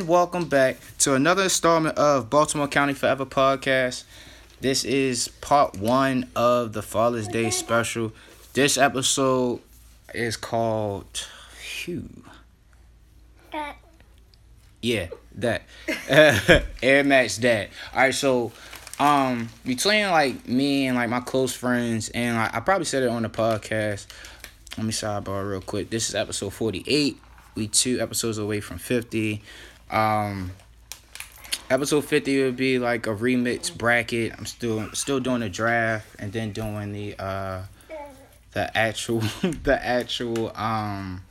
and welcome back to another installment of Baltimore County Forever podcast. This is part one of the Father's Day special. This episode is called Phew. That. Yeah, that. Air Max Dad. Alright, so um between like me and like my close friends and like, I probably said it on the podcast. Let me sidebar real quick. This is episode 48. We two episodes away from 50. Um episode 50 would be like a remix bracket. I'm still still doing the draft and then doing the uh the actual the actual um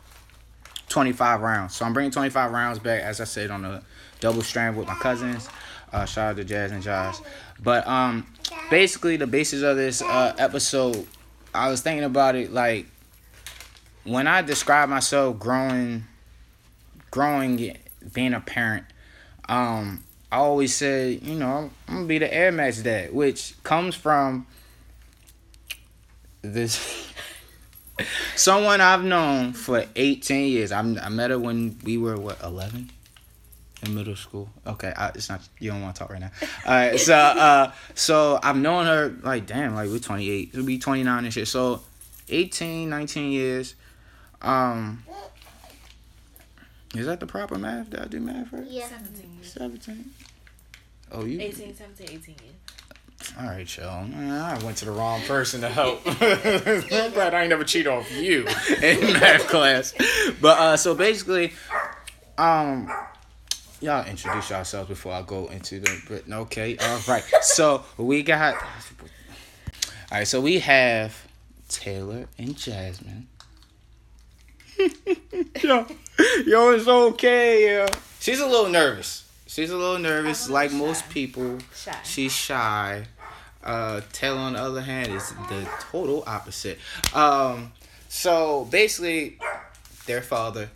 25 rounds. So I'm bringing 25 rounds back, as I said, on the double strand with my cousins. Uh, shout out to Jazz and Josh. But um, basically, the basis of this uh, episode, I was thinking about it like when I describe myself growing, growing, being a parent. Um, I always said, you know, I'm gonna be the Air Max dad, which comes from this. someone I've known for 18 years. I'm, I met her when we were what 11 in middle school. Okay, I, it's not you don't want to talk right now. All right, so uh, so I've known her like damn, like we're 28, we'll be 29 and shit. So 18, 19 years. Um, is that the proper math? Did I do math right? Yeah. 17 years. 17. Oh, you. 18, 17, 18 years. All right, yo. I went to the wrong person to help. I'm glad I ain't never cheat off you in math class. But uh, so basically, um, y'all introduce yourselves before I go into the. But okay, all right. So we got. All right, so we have Taylor and Jasmine. yo, yo, it's okay. Yo. She's a little nervous. She's a little nervous, like most shy. people. Shy. She's shy. Uh, Taylor, on the other hand, is the total opposite. Um, so basically, their father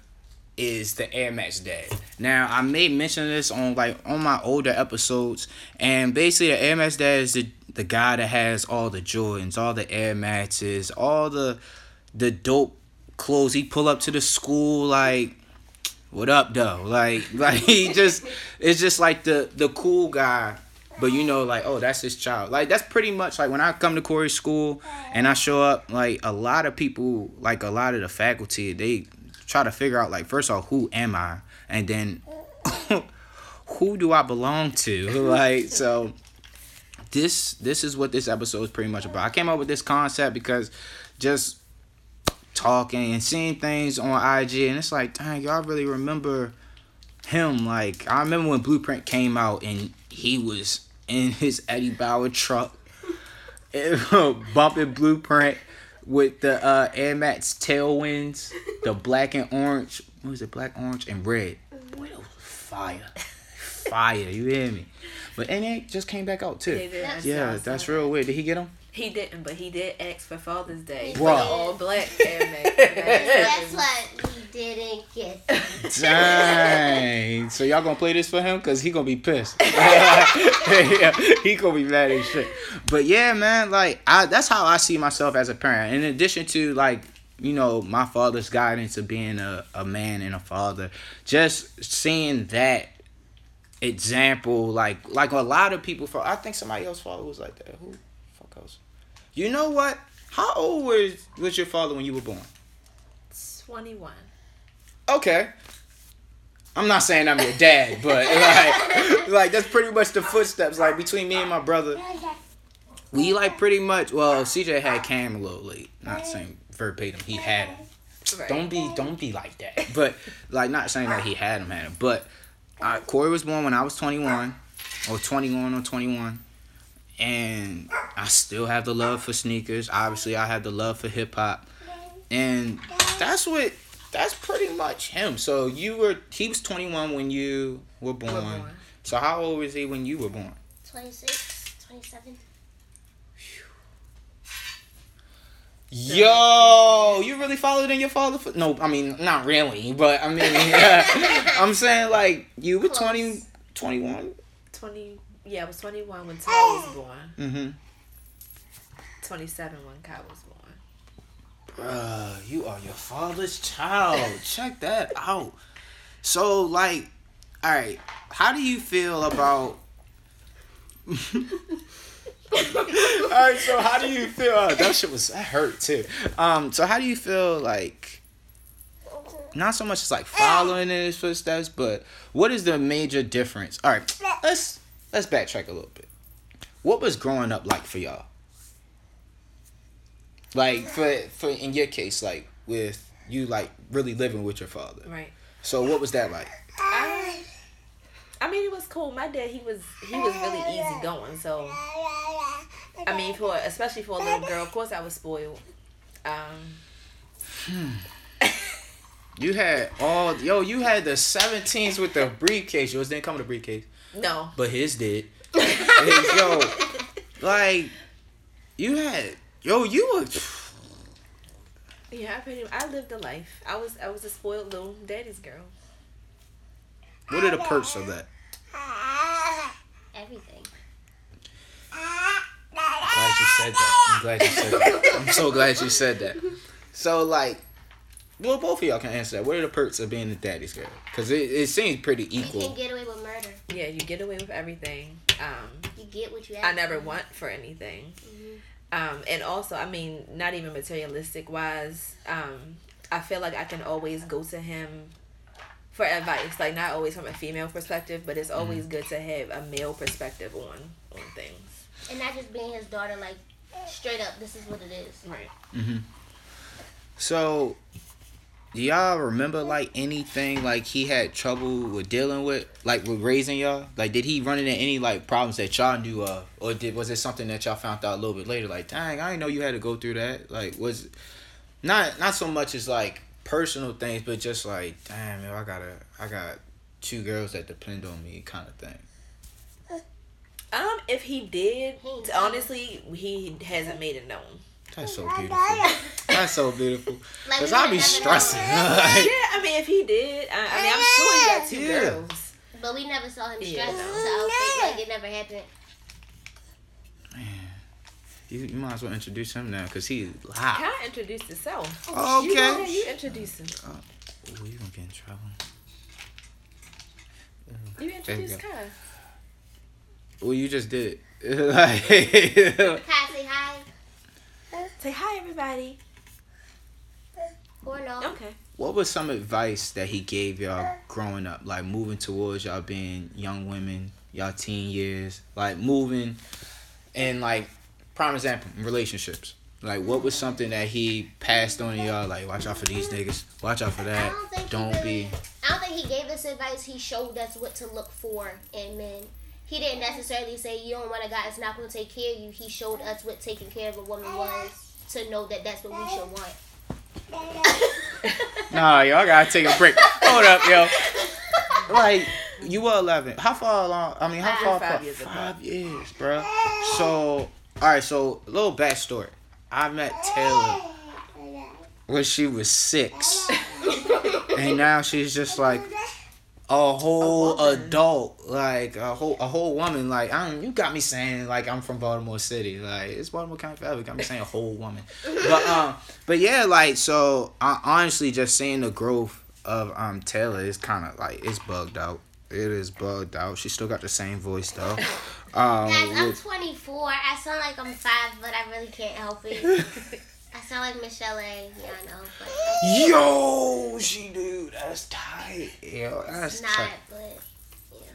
is the Air Max dad. Now, I may mention this on like on my older episodes, and basically, the Air Max dad is the the guy that has all the Jordans, all the Air Maxes, all the the dope clothes. He pull up to the school like what up though? Like like he just it's just like the the cool guy but you know like oh that's his child. Like that's pretty much like when i come to corey's school and i show up like a lot of people like a lot of the faculty they try to figure out like first off who am i? And then who do i belong to? Like so this this is what this episode is pretty much about. I came up with this concept because just talking and seeing things on IG, and it's like, dang, y'all really remember him? Like, I remember when Blueprint came out and he was in his Eddie Bauer truck, bumping Blueprint with the uh, Air Max tailwinds, the black and orange. What was it? Black, orange, and red. Boy, that was fire, fire. You hear me? But and it just came back out too. They did. Yeah, saw that's real weird. Did he get them? He didn't, but he did ask for Father's Day. Bruh. For the all black Air Max. That's what he didn't get. Dang. So y'all gonna play this for him? Cause he gonna be pissed. yeah, he gonna be mad as shit. But yeah, man, like I that's how I see myself as a parent. In addition to like, you know, my father's guidance of being a, a man and a father, just seeing that example, like like a lot of people for I think somebody else's father was like that. Who fuck else? You know what? How old was was your father when you were born? 21. Okay. I'm not saying I'm your dad, but like, like that's pretty much the footsteps. Like between me and my brother, we like pretty much. Well, CJ had Cam a little late. Not saying verbatim he had him. Right. Don't be, don't be like that. But like, not saying that he had him, had him. But uh, Corey was born when I was 21, or 21 or 21, and I still have the love for sneakers. Obviously, I have the love for hip hop, and that's what. That's pretty much him. So you were he was 21 when you were born. born. So how old was he when you were born? 26, 27. Yo, you really followed in your father? Foot? No, I mean not really, but I mean, I'm saying like you were 20, Close. 21. 20. Yeah, I was 21 when Ty was born. Mm-hmm. 27 when Kai was born. Bruh, you are your father's child. Check that out. So like, All right. How do you feel about? All right. So how do you feel? Uh, that shit was that hurt too. Um. So how do you feel like? Not so much as like following in his footsteps, but what is the major difference? All right. Let's let's backtrack a little bit. What was growing up like for y'all? Like for for in your case, like with you like really living with your father. Right. So what was that like? I, I mean, it was cool. My dad, he was he was really easy going. So, I mean, for especially for a little girl, of course, I was spoiled. Um, You had all yo, you had the 17s with the briefcase. Yours didn't come with a briefcase, no, but his did. Hey, yo, like you had yo, you were yeah, I pretty, I lived a life. I was I was a spoiled little daddy's girl. what are the perks of that? Everything. Glad you said that. I'm glad you said that. I'm so glad you said that. So like well, both of y'all can answer that. What are the perks of being a daddy's girl? Because it, it seems pretty equal. You equal. can get away with murder. Yeah, you get away with everything. Um, You get what you ask I never for. want for anything. Mhm. Um, and also, I mean, not even materialistic wise. Um, I feel like I can always go to him for advice. Like not always from a female perspective, but it's always good to have a male perspective on on things. And not just being his daughter, like straight up, this is what it is. Right. Mm-hmm. So, do y'all remember like anything like he had trouble with dealing with, like with raising y'all? Like, did he run into any like problems that y'all knew of, or did was it something that y'all found out a little bit later? Like, dang, I didn't know you had to go through that. Like, was not not so much as like personal things, but just like, damn, yo, I gotta, I got two girls that depend on me, kind of thing. Um, if he did, honestly, he hasn't made it known. That's so beautiful. That's so beautiful. Cause we I would be stressing. Like, yeah, I mean, if he did, I, I mean, I'm sure he got two Yeah. girls. But we never saw him Yeah. stressed, so I don't mm-hmm. think like it never happened. Man, you, you might as well introduce him now because he's loud. Kai introduced himself. Okay. You, go you introduce him. Oh, ooh, you gonna get in trouble. You introduced go. Kai. Well, you just did it. like, Kai, say hi. Say hi, everybody. Or no. Okay. what was some advice that he gave y'all growing up, like moving towards y'all being young women, y'all teen years, like moving, and like prime example, relationships. Like, what was something that he passed on to y'all? Like, watch out for these niggas. Watch out for I that. don't think Don't he really, be. I don't think he gave us advice. He showed us what to look for in men. He didn't necessarily say you don't want a guy that's not going to take care of you. He showed us what taking care of a woman was to know that that's what we should want. Nah, y'all gotta take a break. Hold up, yo. Like, you were 11. How far along? I mean, how far? five apart? years apart. Five years, bro. So, all right. So, a little backstory. I met Taylor when she was six, and now she's just like a whole woman. adult, like a whole a whole woman. Like, I don't, you got me saying like I'm from Baltimore City. Like, it's Baltimore County forever. Got me saying a whole woman. But um, but yeah, like so. I, honestly, just seeing the growth of um Taylor is kind of like it's bugged out. It is bugged out. She still got the same voice though. Um, Guys, I'm 24. I sound like I'm five, but I really can't help it. I sound like Michelle A. Yeah, I know, but Yo, she do. That's tight. Yo, that's it's not. tight. But yeah.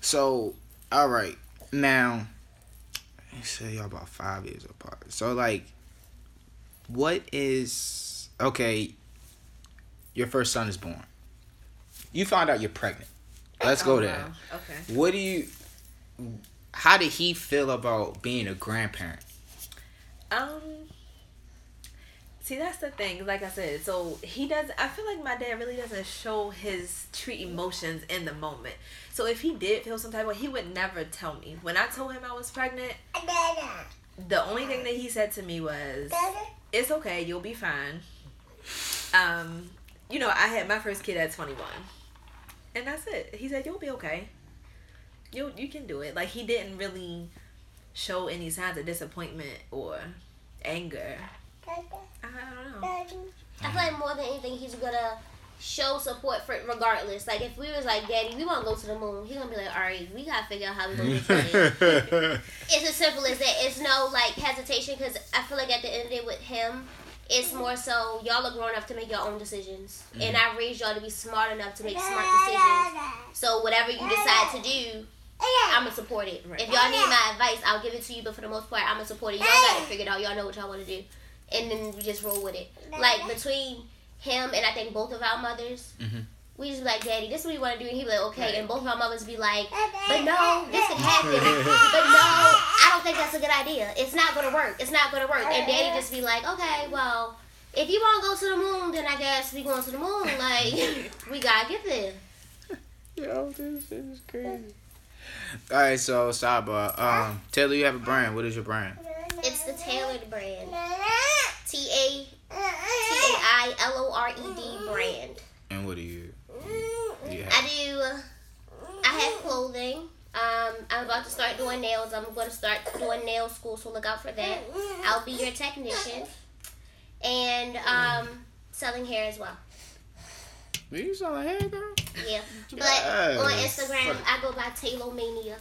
So, all right, now, you say y'all about five years apart. So, like, what is okay? Your first son is born. You found out you're pregnant. Let's go Oh, there. wow. Okay. What do you? How did he feel about being a grandparent? Um. See, that's the thing. Like I said, so he does. I feel like my dad really doesn't show his true emotions in the moment. So if he did feel some type of he would never tell me. When I told him I was pregnant, the only thing that he said to me was, "It's okay. You'll be fine." Um, you know, I had my first kid at twenty one, and that's it. He said, "You'll be okay. You you can do it." Like he didn't really show any signs of disappointment or anger. I, I don't know. I feel like more than anything, he's gonna show support for regardless. Like if we was like, Daddy, we want to go to the moon, he gonna be like, all right, we gotta figure out how we gonna get there. it's as simple as that. It's no like hesitation because I feel like at the end of the day with him, it's more so y'all are grown enough to make your own decisions, mm. and I raised y'all to be smart enough to make smart decisions. So whatever you decide to do. I'ma support it. Right. If y'all need my advice, I'll give it to you. But for the most part, I'ma support it. Y'all gotta figure it figured out. Y'all know what y'all want to do, and then we just roll with it. Like between him and I think both of our mothers, Mhm. we just be like, Daddy, this is what we want to do, and he be like, okay, and both of our mothers be like, but no, this could happen, but no, I don't think that's a good idea. It's not gonna work. It's not gonna work. And Daddy just be like, okay, well, if you want to go to the moon, then I guess we going to the moon. Like we gotta get there. Yo, this is crazy. All right, so sidebar. Um, Taylor, you have a brand. What is your brand? It's the tailored brand. T A T A I L O R E D brand. And what do you? Do you I do. I have clothing. Um, I'm about to start doing nails. I'm going to start doing nail school, so look out for that. I'll be your technician, and um, selling hair as well. Do you sell hair, girl? Yeah, but Yes. on Instagram I go by Taylor Mania.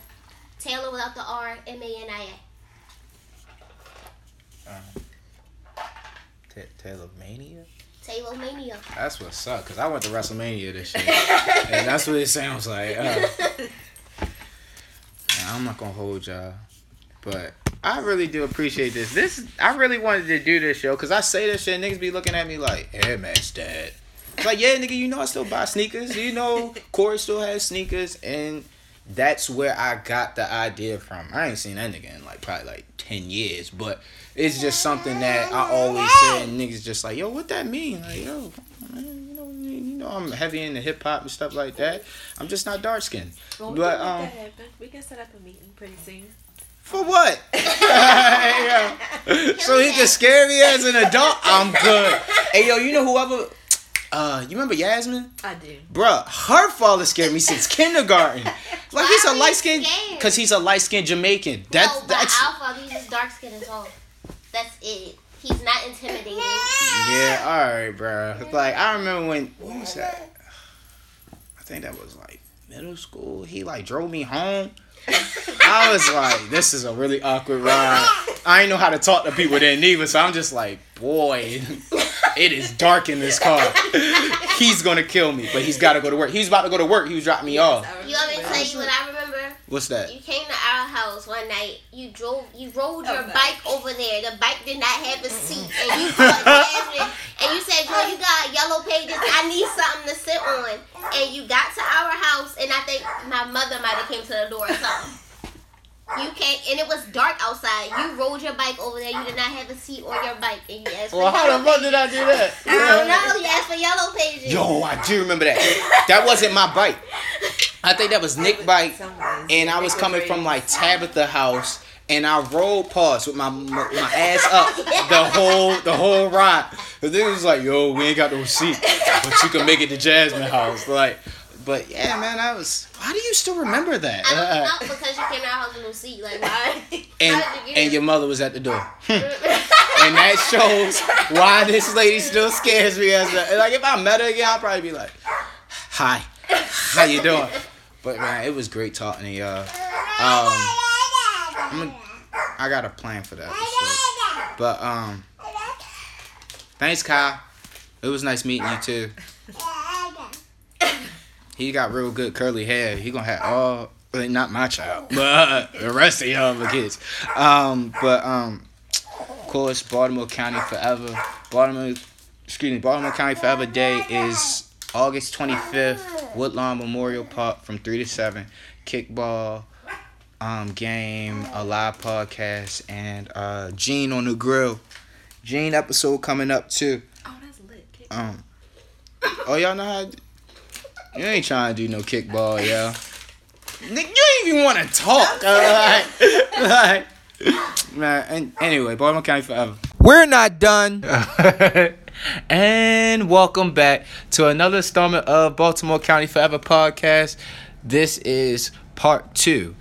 Taylor without the R, M A N I Ta Taylor Mania. A. Taylor Mania. That's what's up. Cause I went to WrestleMania this year, and that's what it sounds like. Uh, I'm not gonna hold y'all, but I really do appreciate this. This I really wanted to do this show because I say this shit, niggas be looking at me like, Air Max dad. It's like, yeah, nigga, you know I still buy sneakers. You know Corey still has sneakers, and that's where I got the idea from. I ain't seen that nigga in like probably like ten years, but it's just something that I always say, and niggas just like, yo, what that mean? Like, yo, man, you know, you know, I'm heavy into hip hop and stuff like that. I'm just not dark skinned. Well, we But, can um. We can set up a meeting pretty soon. For what? Yeah. So he can scare me as an adult. I'm good. Hey yo, you know whoever? Uh, you remember Yasmin? I do. Bruh, her father scared me since kindergarten. Like he's a light skinned, cause he's a light skinned Jamaican. That's no, that's our father, he's just dark skinned and tall. That's it. He's not intimidating. yeah. All right, bruh. Like I remember when what was that? I think that was like middle school. He like drove me home. I was like, this is a really awkward ride. I ain't know how to talk to people then neither, so I'm just like, boy, it is dark in this car. He's gonna kill me, but he's gotta go to work. He's about to go to work. He was dropping me off. You want me to tell you what I remember? What's that? You came to our house one night. You drove. You rode your Oh, nice. bike over there. The bike did not have a seat, and you called Jasmine, and you said, "Girl, you got yellow pages. I need something to sit on." And you got to our house, and I think my mother might have came to the door or something. You can't, and it was dark outside. You rode your bike over there. You did not have a seat on your bike, and you asked for Well, how the fuck did I do that? I don't know. You asked for yellow pages. Yo, I do remember that. That wasn't my bike. I think that was Nick bike, and I was coming from like Tabitha house, and I rolled past with my my ass up the whole the whole ride. The nigga was like, "Yo, we ain't got no seat, but you can make it to Jasmine house." Like, but yeah, man, I was. Why do you still remember that? I Uh, don't know because you came house with no seat. Like why? and you and your mother was at the door. and that shows why this lady still scares me as a like if I met her again I'd probably be like hi how you doing but man it was great talking to y'all um a, I got a plan for that but um thanks Kyle it was nice meeting you too he got real good curly hair he gonna have all well, not my child but uh, the rest of y'all the kids um but um of course, Baltimore County Forever. Baltimore, excuse me, Baltimore County Forever Day is August 25th, Woodlawn Memorial Park from 3 to 7. Kickball, um, game, a live podcast, and uh, Gene on the grill. Gene episode coming up too. Oh, that's lit. Kick- Um, oh, y'all know how. You ain't trying to do no kickball, yo. Nigga, You ain't even want to talk. uh, like, like, man, and anyway, Baltimore County forever. We're not done. and welcome back to another installment of Baltimore County Forever podcast. This is part two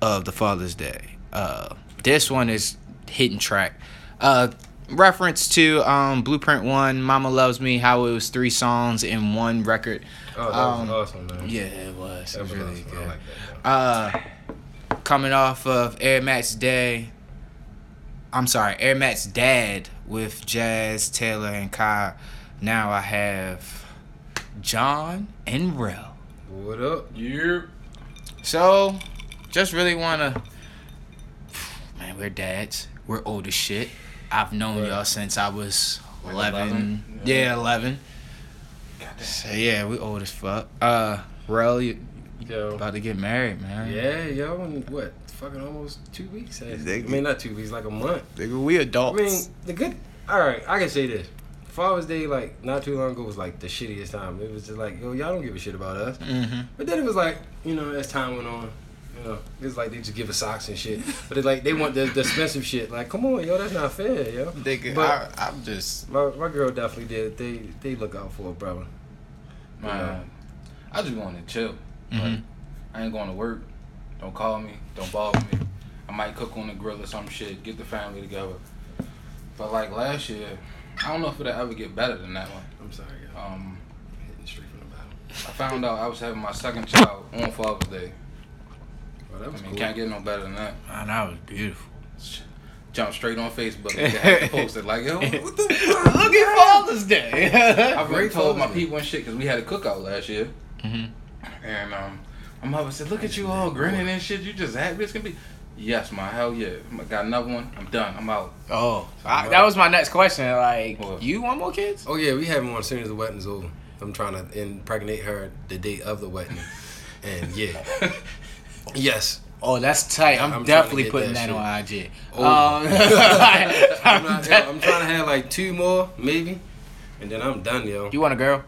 of the Father's Day. Uh, this one is hidden track. Uh, reference to um, Blueprint One, "Mama Loves Me," how it was three songs in one record. Oh, that Um, was awesome, man. Yeah, it was. It that was was really awesome. I good. like that. Uh, coming off of Air Max Day. I'm sorry, Air Max Dad with Jazz Taylor and Kai. Now I have John and Rel. What up? Yeah. So, just really wanna. Man, we're dads. We're old as shit. I've known Right. y'all since I was Like 11. 11? Yeah, 11. So, yeah, we old as fuck. Uh, Rel, you Yo. about to get married, man. Yeah, yo, in what? Fucking almost two weeks. I mean, not two weeks, like a month. Nigga, we adults. I mean, the good. All right, I can say this. Father's Day, like not too long ago, was like the shittiest time. It was just like, yo, y'all don't give a shit about us. mm-hmm. But then it was like, you know, as time went on, you know, it's like they just give us socks and shit. But it's like they want the, the expensive shit. Like, come on, yo, that's not fair, yo. Nigga, But- I, I'm just. My, my girl definitely did. They they look out for a brother. Man, I just want to chill. Like, Mhm. I ain't going to work. Don't call me. Don't bother me. I might cook on the grill or some shit. Get the family together. But like last year, I don't know if it'll ever get better than that one. I'm sorry, yo. Um, Hitting straight from the bottom. I found out I was having my second child on Father's Day. Oh, that I mean, cool. can't get no better than that. Man, that was beautiful. Jump straight on Facebook and had to post it like, yo, what the fuck? Look at Father's Day. I've already told my people and shit because we had a cookout last year. Mhm. And um, my mother said, "Look at you all grinning and shit. You just happy as can be." Yes, my hell yeah. I got another one. I'm done. I'm out. Oh, I, that was my next question. Like, What? you want more kids? Oh yeah, we having one as soon as the wedding's over. I'm trying to impregnate her the day of the wedding, and yeah, yes. Oh, that's tight. I'm, I'm definitely putting that that, on IG. Oh. Um, I'm, not, yo, I'm trying to have like two more, maybe, and then I'm done, yo. you want a girl?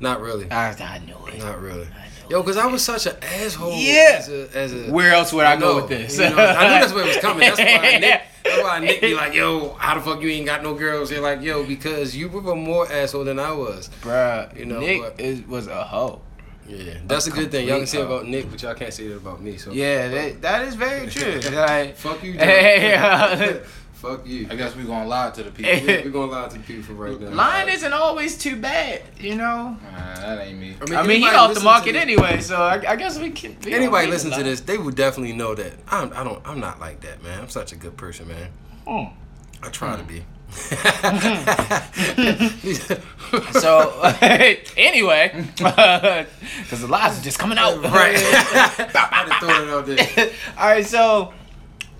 Not really, I, I know it. not really. Yo, because I was such an asshole. Yeah. As a, as a Where else would I, know, go with this? you know, I knew that's where it was coming. That's why Nick, that's why Nick be like, "Yo, how the fuck you ain't got no girls?" They're like, "Yo, because you were more asshole than I was." Bruh, You know, Nick but- is, was a hoe. Yeah, that's a good thing. Y'all can say about Nick, but y'all can't say that about me. So Yeah, that, that is very true. Like, fuck you. John. Hey, uh, fuck you. I guess we gonna lie to the people. Yeah, we're gonna lie to the people right now. lying isn't always too bad, you know? Nah, that ain't me. I mean, he off the market anyway, so I, I guess we can. we Anybody listen to this, they would definitely know that I'm. I don't. I'm not like that, man. I'm such a good person, man. Hmm. I try to be. Mm-hmm. So anyway, because the lies are just coming out. right. I just throw it out there. All right, so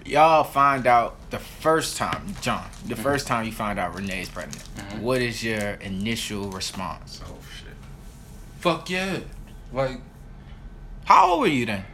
y'all find out the first time, John, the mm-hmm. first time you find out Renee's pregnant. Mm-hmm. What is your initial response? Oh shit. Fuck yeah. Like, How old were you then?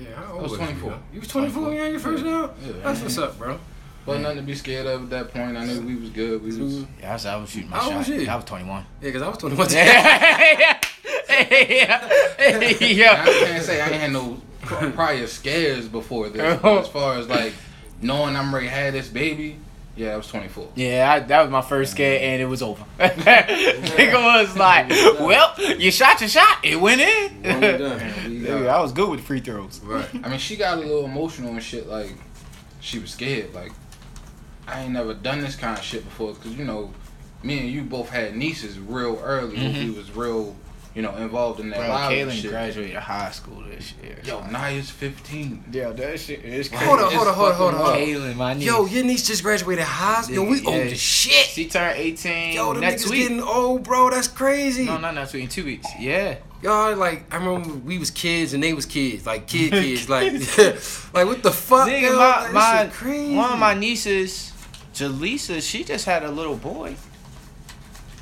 Yeah, how I old was was 24. You, you was 24 when you had your first now? Yeah. That's what's up, bro. Wasn't nothing to be scared of at that point. I knew we was good. We was. Yeah, I was, I was shooting my How old shot. was you? I was 21. Yeah, because I was 21. yeah. I yeah. I can't say I had no prior scares before this. as far as like knowing I'm ready to have this baby, yeah, I was 24. Yeah, I, that was my first scare, and it was over. Nigga was like, "Well, you shot your shot. It went in." One and. We, Nigga, uh, I was good with free throws. Right. I mean, she got a little emotional and shit. Like, she was scared. Like, I ain't never done this kind of shit before. Cause you know, me and you both had nieces real early. Mhm. We was real, you know, involved in their Bro, Kaylin shit. graduated high school this year. Yo, Naya's 15. yeah, that shit is crazy. Hold on, hold on, hold on, hold on. Hold on. Kaylin, my niece. Yo, your niece just graduated high school. Yo, we Yeah. old as shit. she turned 18 Yo, the next niggas week. getting old, bro. That's crazy. No, not next week. In two weeks. Yeah. Y'all like I remember we was kids and they was kids, like kid kids, like like what the fuck? Nigga, yo? my, Like, this my shit crazy. one of my nieces, Jaleesa, she just had a little boy.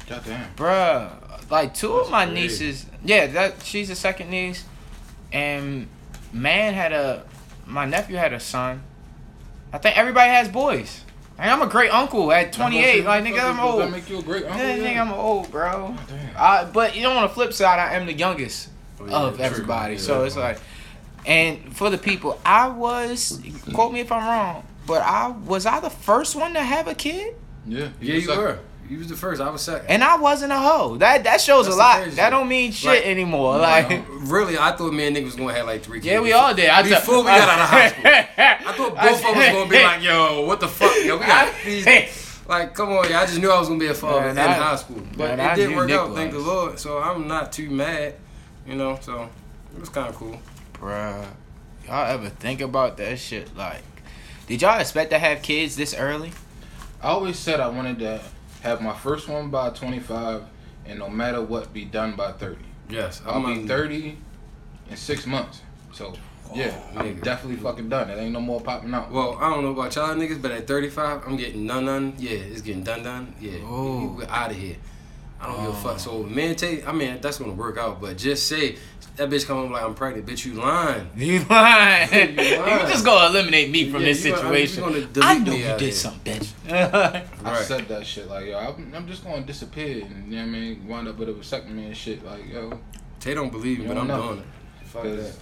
Goddamn. Bruh, like two of my crazy. nieces. Yeah, that she's the second niece, and man had a my nephew had a son. I think everybody has boys. Like, I'm a great uncle at 28. Like nigga, I'm old. that make you a great uncle? Yeah, nigga, I'm old, bro. Damn. Uh, but you know, on the flip side, I am the youngest Oh, yeah, of true. everybody. Yeah. So it's like, and for the people, I was. Quote me if I'm wrong, but I was I the first one to have a kid, Yeah, Yeah, you second. were. You was the first. I was second. and I wasn't a hoe. That that shows That's a lot. crazy That don't mean shit Like- anymore. Like, really, I thought me and niggas was gonna have like three kids. yeah, we all did. I Before we got out of high school. I thought both of us was gonna be like, yo, what the fuck? Yo, we got these. Like, come on, yeah. I just knew I was gonna be a father Man, in I- high school, but man, it I did knew work Nick out. Thank the. Lord. So I'm not too mad, you know. So it was kind of cool. Bruh, y'all ever think about that shit? Like, did y'all expect to have kids this early? I always said I wanted to have my first one by 25, and no matter what, be done by 30. Yes, I'll I'm be 30 in six months. So, yeah, oh, I'm nigga. definitely fucking done. It ain't no more popping out. Well, I don't know about y'all niggas, but at 35, I'm getting none done. Yeah, it's getting done done. Yeah, Oh. we're out of here. I don't give a fuck. Oh. So man, take. I mean, that's gonna work out. But just say that bitch come home like I'm pregnant. Bitch, you lying. You lying. You you just gonna eliminate me from Yeah, this you gonna- you situation. gonna I know me you did here. something, bitch. I said that shit like, yo, I'm, I'm just gonna disappear and, you know what I mean, wind up with a second man shit. Like, yo, They don't believe me, but I'm don't know. doing it. Fuck that. because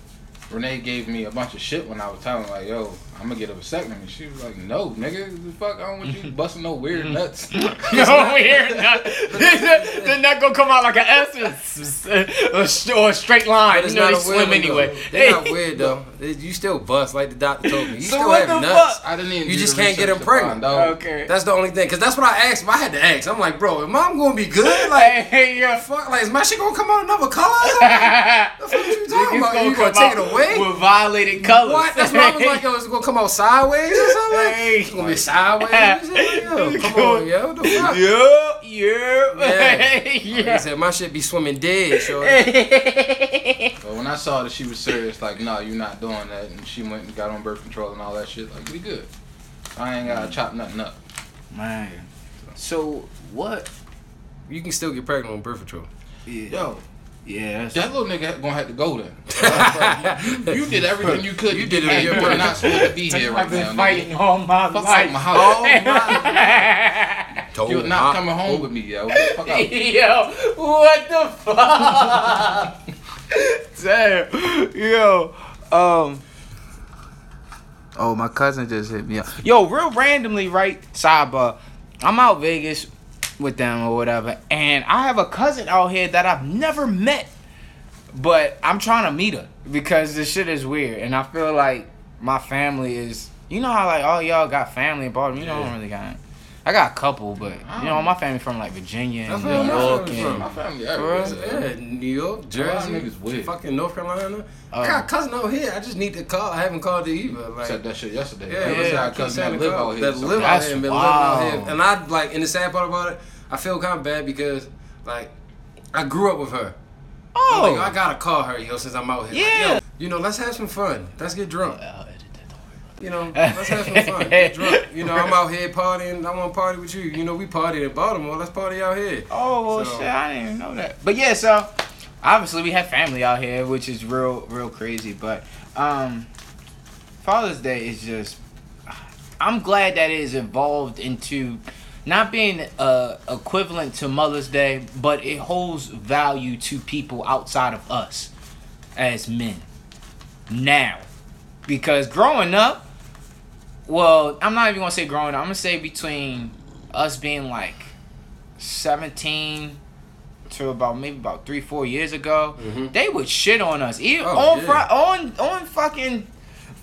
Renee gave me a bunch of shit when I was telling like, yo, I'm gonna get up a vasectomy. She was like, no, nigga, the fuck, I don't want you busting no weird mm-hmm. nuts. no, weird nut. They're not gonna come out like an essence or a sh- or a straight line. But it's You know, not they a weird swim one, anyway. though. They're not weird though. You still bust like the doctor told me. You So still what have the nuts. fuck? I didn't even You just can't get research them to find pregnant. out. Okay. That's the only thing. Cause that's what I asked him. I had to ask. I'm like, bro, am I gonna be good? Like, Hey, yo. fuck, like, is my shit gonna come out another color? the fuck you talking Niggas about? You come gonna take it away? With violated colors. What? That's what I was like, yo, is it gonna come out sideways or something? Hey. It's gonna be sideways. Like, yo, come on, yo, what the fuck? Yeah, yeah, Yeah. He yeah. said my shit be swimming dead, so But when I saw that she was serious, like, no, you're not doing that, and she went and got on birth control and all that shit, like, we good. I ain't gotta mm. chop nothing up. Man. So what? you can still get pregnant on birth control. Yo, Yeah, that little nigga gonna have to go then. you, you did everything you could. You did it Hey, on your You're not supposed to be here right I've been now. fighting Nigga. all my Fuck life. my house. Told You're not coming home with me, yo. Fuck out. Yo, what the fuck? Damn. Yo, um. Oh, my cousin just hit me up. Yo, real randomly, right? Sidebar. I'm out Vegas with them or whatever, and I have a cousin out here that I've never met, but I'm trying to meet her because this shit is weird, and I feel like my family is. You know how like all y'all got family in Baltimore. You I don't really got. I got a couple, but you oh. know, my family from like Virginia and New where my York family and. My family For everywhere. Yeah, New York, A Jersey, niggas weird. fucking North Carolina. Oh. I uh, got a cousin out here. I just need to call. I haven't called it either. Like, Said that shit yesterday. yeah, Yeah, yeah, I I keep cousin saying that to live out here. That live out That's here and been living out here. And I like, and the sad part about it, I feel kind of bad because like I grew up with her. I'm like, oh. I Oh, gotta call her, yo, since I'm out here. Like, Yeah. yo, you know, let's have some fun. Let's get drunk. I'll edit that, don't worry You know, let's have some fun. Get drunk. You know, I'm out here partying. I want to party with you. You know, we party in Baltimore. Let's party out here. Oh well, So- shit, I didn't even know that. But yeah, so obviously we have family out here, which is real, real crazy. But um, Father's Day is just. I'm glad that it is evolved into not being uh, equivalent to Mother's Day, but it holds value to people outside of us as men now. Because growing up, well, I'm not even gonna say growing up. I'm gonna say between us being like 17 to about maybe about three four years ago, Mhm. they would shit on us. Even Oh, on yeah. Fri- on on fucking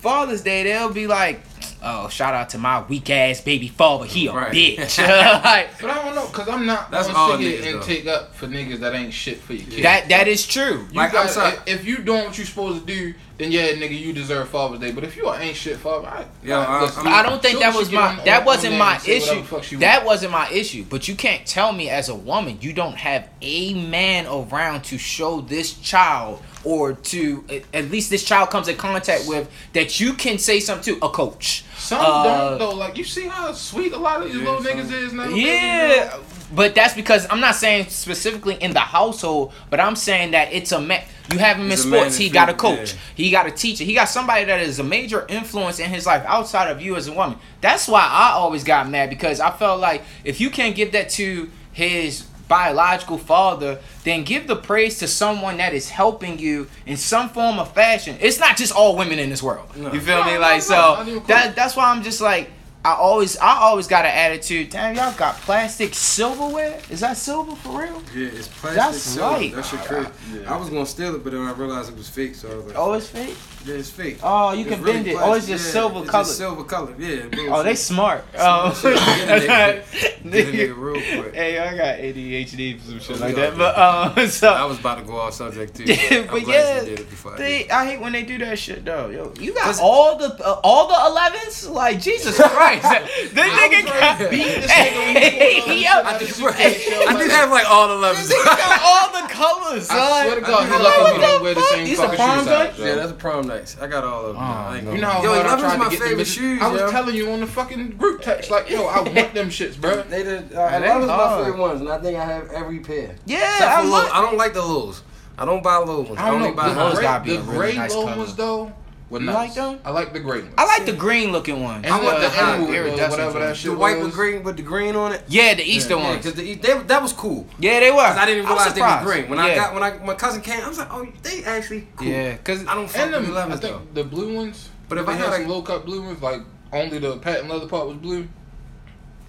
Father's Day, they'll be like, "Oh, shout out to my weak ass baby father. He a Right. bitch." like, But I don't know, cause I'm not That's gonna all sit niggas, and though. take up for niggas that ain't shit for your kids. that that is true. You Like, I'm gotta- sorry. if- If you doing what you're supposed to do, then yeah, nigga, you deserve Father's Day. But if you ain't shit father, I, Yo, I- listen, I don't think that was my on- that on- wasn't on my and say whatever issue. the fuck she That want. wasn't my issue. But you can't tell me as a woman you don't have a man around to show this child or to at least this child comes in contact with that you can say something to a coach. Some Uh, don't though. Like you see how sweet a lot of these Yeah, little some- niggas is now. Yeah, but that's because I'm not saying specifically in the household, but I'm saying that it's a man. You have him in It's a man sports. He got a coach. yeah. He got a teacher. He got somebody that is a major influence in his life outside of you as a woman. That's why I always got mad because I felt like if you can't give that to his biological father, then give the praise to someone that is helping you in some form of fashion. It's not just all women in this world. No. You feel No, me? Like no, so not that that's why I'm just like I always I always got an attitude. Damn, y'all got plastic silverware? Is that silver for real? Yeah, it's plastic. That's silver. right. That shit crazy. Yeah. I was gonna steal it, but then I realized it was fake, so I was like, Oh, it's fake. Yeah, it's fake. Oh, you It's can really bend it. plastic. Oh, it's just Yeah, silver it's colored. Just silver colored. Yeah. Oh, they smart. Smart Oh, shit. Get a nigga- get a Nigga. nigga real quick. Hey, I got ADHD for some shit Oh, like that. all But um, I was about to go off subject too. Yeah, But, I'm but glad yeah, you did it before I did. they, I hate when they do that shit though. Yo, you got all the uh, all the elevens. Like Jesus Christ, this nigga got right. beat This nigga when Yo, I this do, shit, right. Have like all the levels. This nigga got all the colors. I swear to God, he do lucky have we don't wear the same These fucking shoes Yeah, that's a prom nights. I got all of them. Oh, I ain't no. You know how Yo, hard I 11's tried my to get them favorite shoes, I was yo. telling you on the fucking group text, like, yo, I want them shits, bro. They did. Uh, Man, they 11's my favorite ones, and I think I have every pair. Yeah, Except I for look. I don't like the lows. I don't buy low ones. I, I don't only know. buy The those gray, gotta be the a really gray nice low color. ones though were You nice. like them? I like the green. ones. I like the green looking one. I want the, the high emerald, or iridescent whatever that ones. shit The white was. with green with the green on it. Yeah, the Easter Yeah, ones. because the, they, that was cool. Yeah, they were. I didn't even was realize they were green. When yeah. I got when I my cousin came, I was like, oh, they actually cool. Yeah, cause I don't fuck And with them, I 11s though. the blue ones. But if I had had some low cut blue ones, like only the patent leather part was blue.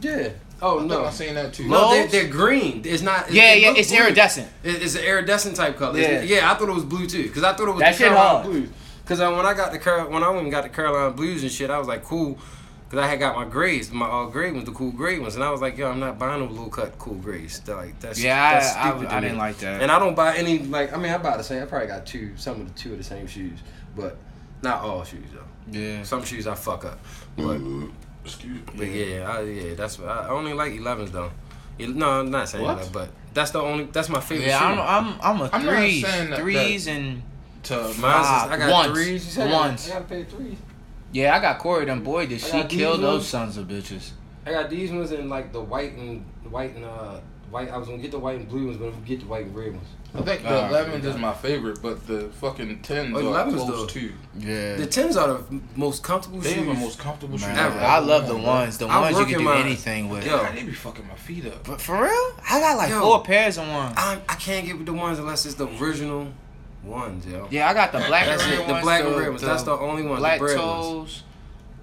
Yeah. Oh I think no. I seen that too. No, they're, they're green. It's not. yeah, yeah, it's blue. iridescent. It- It's an iridescent type color. Yeah. Yeah, yeah. I thought it was blue too, cause I thought it was That the shit hard. blues. Cause uh, when I got the Car- when I went and got the Carolina blues and shit, I was like, cool. Cause I had got my grades, my all grade ones, the cool grade ones, and I was like, yo, I'm not buying no low cut cool grades. They're like that's Yeah, that's I, stupid I, to I me. didn't like that. And I don't buy any like I mean I buy the same. I probably got two, some of the two of the same shoes, but not all shoes though. yeah. Some shoes I fuck up, but Excuse me. but yeah, I, yeah, that's what I only like 11s though. No, I'm not saying What? that, but that's the only that's my favorite Yeah, shoe. I'm, I'm, I'm a I'm not threes, saying that- threes and To Mine's is, five, I got ones, threes. You said ones. I got a pair of threes. yeah, I got Corey. Them boy, did I she kill those sons of bitches? I got these ones in like the white and white and uh white. I was gonna get the white and blue ones, but I'm gonna get the white and red ones. I think the Ah, 11s is my favorite, but the fucking 10s Oh, are 11s close too. Yeah. The tens are the most comfortable They shoes. are the most comfortable shoes. Man, I've I love the worn, ones, the I ones you can do my- anything with. Yo. God, they be fucking my feet up. But for real, I got like Yo. four pairs of ones. I, I can't get with the ones unless it's the original ones, yo. Yeah, I got the black That's and red. The black and red ones. That's the only ones. black the bread ones. toes.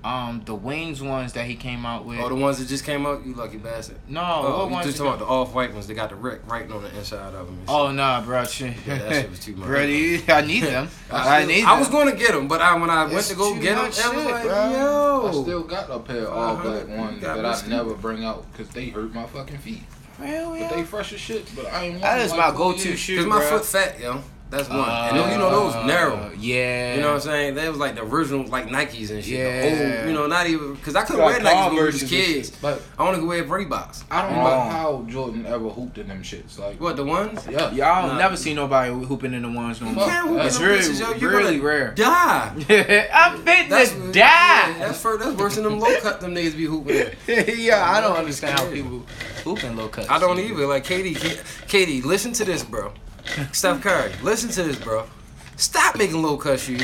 Um, the wings ones that he came out with. Oh, the ones that just came out. You lucky bastard. no, Oh, what you ones? just you talking about the off white ones. They got the wreck writing on the inside of them. and Oh shit. nah, bro. Shit. Yeah, that shit was too much. Bro, you- I need them. I, still- need. I was going to get them, but I, when I went to go get them, much I was shit, like, bro. yo. I still got a pair of all black ones that I never bring out because they hurt my fucking feet. Real, But they fresh as shit. But I ain't. That worn is them my go-to shoe, Because my bro. foot fat, yo. That's one. and those, you know, those Uh, narrow. Yeah. You know what I'm saying? They was like the original, like Nikes and shit. Yeah. Old, you know, not even because I couldn't Got wear Nikes when we Converse was kids. But I only to go wear Reeboks. I don't Oh. know how Jordan ever hooped in them shits. Like What the ones? Yeah. Y'all Nah. never see nobody hooping in the ones no You more. can't hoop in It's them really, bitches, yo. You really rare. Die. I'm fit That's to Yeah, die. that's for, that's worse than them low cut them niggas be hooping. in. yeah, I don't understand how people hooping low cut. I don't either. Like KD, KD, listen to this, bro. Steph Curry, listen to this, bro. Stop making low cut shoes.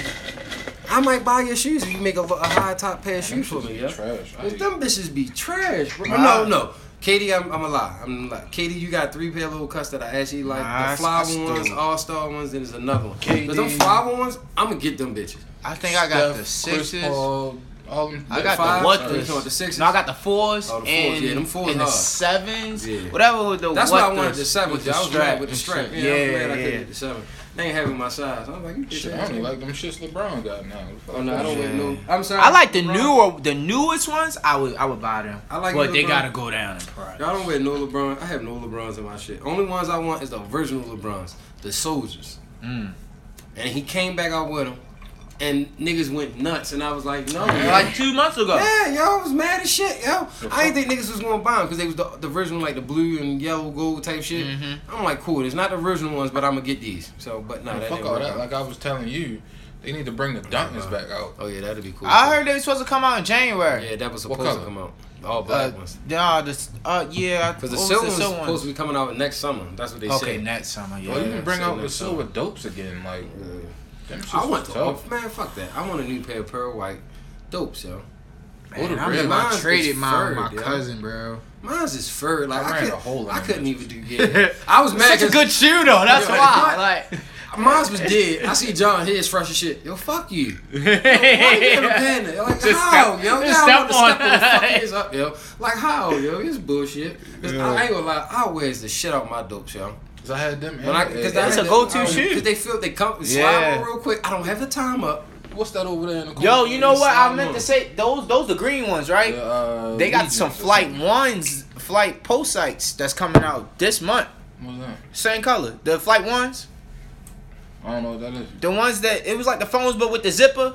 I might buy your shoes if you make a, a high top pair of shoes for me, be yeah. trash. I But hate them bitches be trash, bro. Nah. No, no. KD, I'm, I'm a lie. I'm a lie. KD, you got three pair of little cuts that I actually like. Nah, I- the flower I ones, still- all star ones, and there's another one. KD. Cause them flower ones, I'm gonna get them bitches. I think I got the Steph, Chris sixes. Paul, all them. I got five? the what? Oh, The, the sixes? No, I got the fours. Oh, the fours. and, Yeah, them fours and the hard. sevens. Yeah. Whatever with the That's what why I wanted the seven. with I the was strap with the strap. shit. Yeah, Yeah, I'm glad I couldn't get the seven. They ain't having my size. I'm like, you Shit, bitch I ass only like them shits LeBron got now. Oh no, I don't Yeah. wear no. I'm sorry. I like the LeBron. newer, the newest ones. I would, I would buy them. I like but they gotta go down in price. Y'all don't wear no LeBron. I have no LeBrons in my shit. Only ones I want is the original LeBrons, the soldiers. Mm. And he came back out with them, and niggas went nuts. And I was like, no. Like two months ago. yeah, yo, I was mad as shit, yo. I didn't think niggas was gonna buy them because they was the, the original, like the blue and yellow gold type shit. Mhm. I'm like, cool. It's not the original ones, but I'm gonna get these. So, but no, that Fuck all that. out. Like I was telling you, they need to bring the Dunkins back out. Oh yeah, that'd be cool. I heard they were supposed to come out in January. Yeah, that was supposed to come out. All Uh, black ones. nah, this, uh, yeah. Because the what was silver one's silver supposed to be coming out next summer. That's what they Okay, said. Okay, next summer, yeah. Or you can bring so out the silver summer. dopes again. Like Yeah. Them shits I want was the tough. man. Fuck that. I want a new pair of pearl white dopes, yo. Man, What a I'm red just mine's I traded is mine with my furred, yo. cousin, bro. Mine's is fur. Like I I, could, a hole in I couldn't even do. Yeah, I was mad. Such a 'cause good shoe though. That's Yeah, why. like, Like, Mine's was dead. I see John here is fresh as shit. Yo, fuck you. Why you yeah. getting a pen? Like Just how, step- yo? just Y'all want step step on on fuck it. is up, yo? Like how, yo? It's bullshit. 'Cause Yeah. I ain't gonna lie. I wears the shit out my dopes, yo. Cause I had them. When I, cause and- It's I a had go-to them- shoe. Cause they feel they come slide Yeah. on real quick. I don't have the time up. What's that over there in the corner? Yo, you know what I meant on. to say? Those those the green ones, right? The, uh, They got Legions some flight ones, Flightposites that's coming out this month. What's that? Same color. The flight ones, I don't know what that is. the ones that it was like the phones but with the zipper.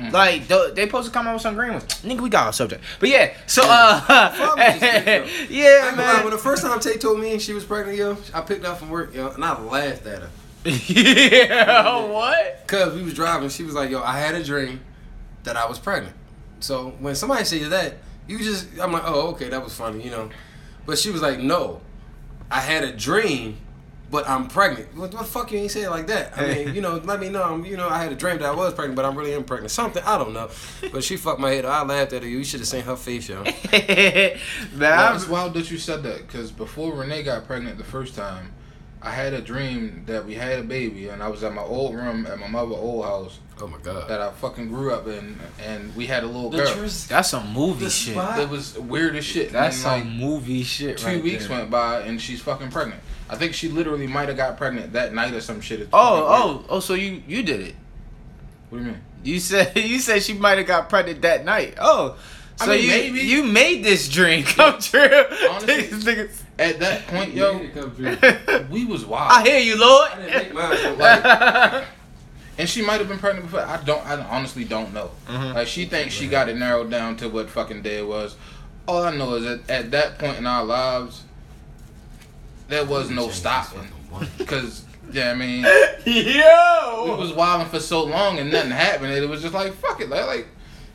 Mm. Like the, they supposed to come out with some green ones. Nigga, we got our subject. But yeah, so uh, Fuck with this bitch, yeah, I ain't lie, man. when the first time Tay told me she was pregnant, yo, I picked up from work, yo, and I laughed at her. yeah, what? Cause we was driving, she was like, "Yo, I had a dream that I was pregnant." So when somebody says that, you just, I'm like, "Oh, okay, that was funny," you know. But she was like, "No, I had a dream, but I'm pregnant." What, what the fuck you ain't say it like that? I mean, you know, let me know. I'm, you know, I had a dream that I was pregnant, but I'm really am pregnant. Something I don't know. But she fucked my head. I laughed at her. You should have seen her face, yo. man, Well, it's I'm, wild that you said that because before Renee got pregnant the first time, I had a dream that we had a baby and I was at my old room at my mother's old house Oh my god. that I fucking grew up in and we had a little girl. that's some movie shit. spot- It was weird as shit. That's And, some like, movie shit. two right weeks there. went by and she's fucking pregnant. I think she literally might have got pregnant that night or some shit. It's Oh, fucking weird. oh, oh! So you you did it? What do you mean? You said you said she might have got pregnant that night. Oh, I so mean, you maybe. you made this dream come true. Honestly. At that point, Yo, yo, we was wild. I hear you, Lord. I didn't make mine, so, like, And she might have been pregnant before. I don't. I honestly don't know. Mhm. Like she thinks she got it narrowed down to what fucking day it was. All I know is that at that point in our lives, there was no stopping. Cause yeah, I mean, yo, we was wilding for so long and nothing happened. It was just like fuck it. Like, like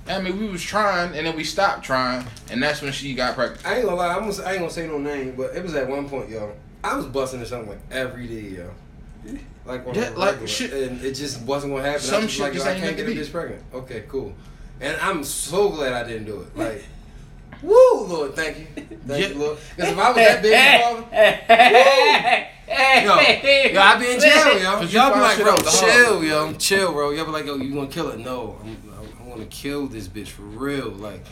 I mean, we was trying and then we stopped trying, and that's when she got pregnant. I ain't gonna lie, I'm gonna, I ain't gonna say no name, but it was at one point, yo. I was busting or something like every day, yo. Like on Yeah, like, regular, shit- and it just wasn't gonna happen. Some I was just shit like, just yo, I can't get a bitch pregnant. Okay, cool. And I'm so glad I didn't do it. Like, woo, Lord, thank you, thank Yeah. you, Lord. Because if I was that big father, yo, yo, I'd be in jail, yo. Cause you Y'all be like, bro, out the hard chill, yo, chill, bro. Y'all be like, yo, you gonna kill it? No, I'm, I'm, gonna kill this bitch for real. Like,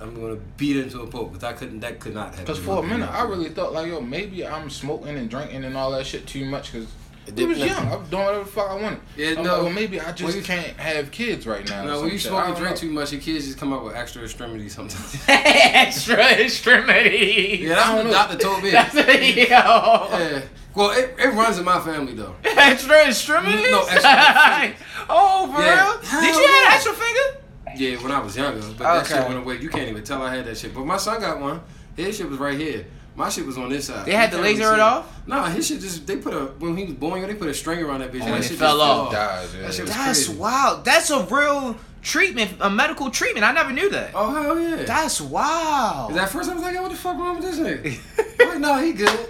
I'm gonna beat it into a pulp. Because I couldn't, that could not happen. Cause for a minute, I really thought like, yo, maybe I'm smoking and drinking and all that shit too much. Cause It was did- young. I'm doing whatever the fuck I wanted. Yeah, I'm no. like, well, maybe I just When you- can't have kids right now. No, when you smoke and drink know. too much, your kids just come up with extra extremities sometimes. Extra extremity. Yeah, that's I what don't the know. doctor told me. That's yo. Yeah. Well, it, it runs in my family though. Extra extremities. No, extra oh, for Yeah. real? Hell Did you yeah. have extra finger? Yeah, when I was younger, but that shit went away. You can't even tell I had that shit. But my son got one. His shit was right here. My shit was on this side. They had You to laser really it see off? Nah, his shit just they put a when he was born, they put a string around that bitch. Oh, and and that it shit fell just off. Dies, yeah. That shit was That's crazy. wild. That's a real treatment, a medical treatment. I never knew that. Oh hell yeah! That's wild. At first I was like, yo, what the fuck wrong with this nigga? I'm like, no, he good.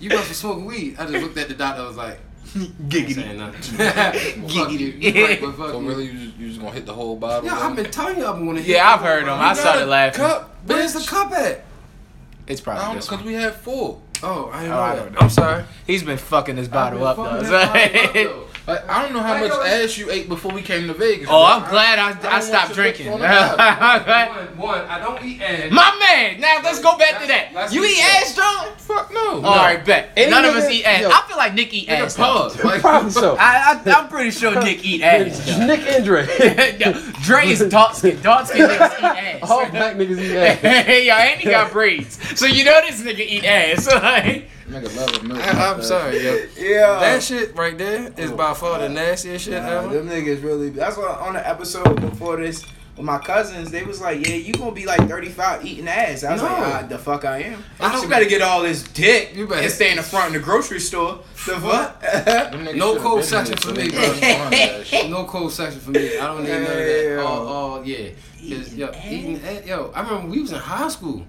You must be smoking weed. I just looked at the doctor. I was like, Giggity. saying nothing. You. Giggity. You right, So you. really, you just, you just gonna hit the whole bottle? Yeah, I've been telling you I've been wanna hit Yeah, I've heard heard 'em. You I got started a laughing. Cup, Where's the cup at? It's probably don't this cause we had four. Oh, I didn't Oh, know I that. don't know. I'm sorry. He's been fucking this bottle up, though. bottle up, though. Like I don't know how much ass you ate before we came to Vegas. oh. I'm glad I, don't I, stopped drinking. on the bottle. One, one, I don't eat ass. My man. Now let's go back to that. You eat that. ass, John? Fuck no. All right, bet. Any None of us eat ass. yo. I feel like Nick eat ass. Pause. Like, Probably so. I, I, I'm pretty sure Nick eat ass. Nick and Dre. Yo, Dre is dark skin. Dark skin niggas eat ass. All black niggas eat ass. Hey, yo, and he got braids. So you know this nigga eat ass. Like, nigga love a milk. I, I'm sorry, yo. yeah. That shit right there is by far the nastiest shit Nah, ever. them niggas really. That's why on the episode before this with my cousins, they was like, "Yeah, you gonna be like 35 eating ass." I was No. like, ah, "The fuck I am." I I don't- you better get all this dick You better- and stay in the front in the grocery store. The fuck? No cold been section for me, bro. could've gone to that shit. No cold section for me. I don't need none of that. Oh, oh, yeah. 'Cause, yo, eating ass, yo, I remember we was in high school.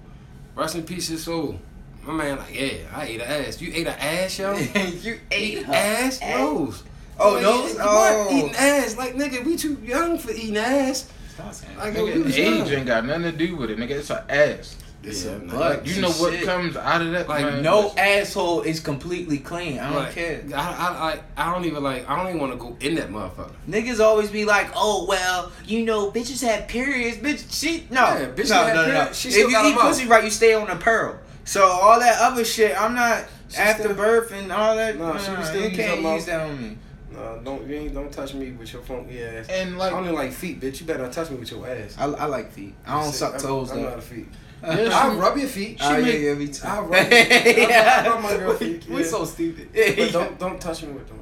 Rest in peace, his soul. My man, like, yeah, I ate an ass. You ate an ass, yo? you ate her ass? Nose. Oh, Like, nose? What? Oh. Eating ass. Like, nigga, we too young for eating ass. Like, Nigga, age young. ain't got nothing to do with it, nigga. It's an ass. It's Yeah, a butt. Like, you know what Shit. comes out of that? Like, man? No asshole is completely clean. I don't Like, care. I, I, I, I don't even like. I don't even want to go in that motherfucker. Niggas always be like, "Oh well, you know, bitches have periods." Bitch, she no, Yeah, bitches no, have no, no, no. She If you got eat pussy right, you stay on a pearl. So all that other shit, I'm not She after still- birth and all that. No, No, she was still you can't use that on me. No, don't you ain't don't touch me with your funky ass. And I like, only like feet, bitch. You better not touch me with your ass. I, I like feet. I don't suck I'm- toes I'm though. not a feet. Yeah, I'll rub your feet. Oh, yeah, make- yeah, me too. I'll rub, I'll rub my girl feet. We yeah. so stupid. But don't don't touch me with them.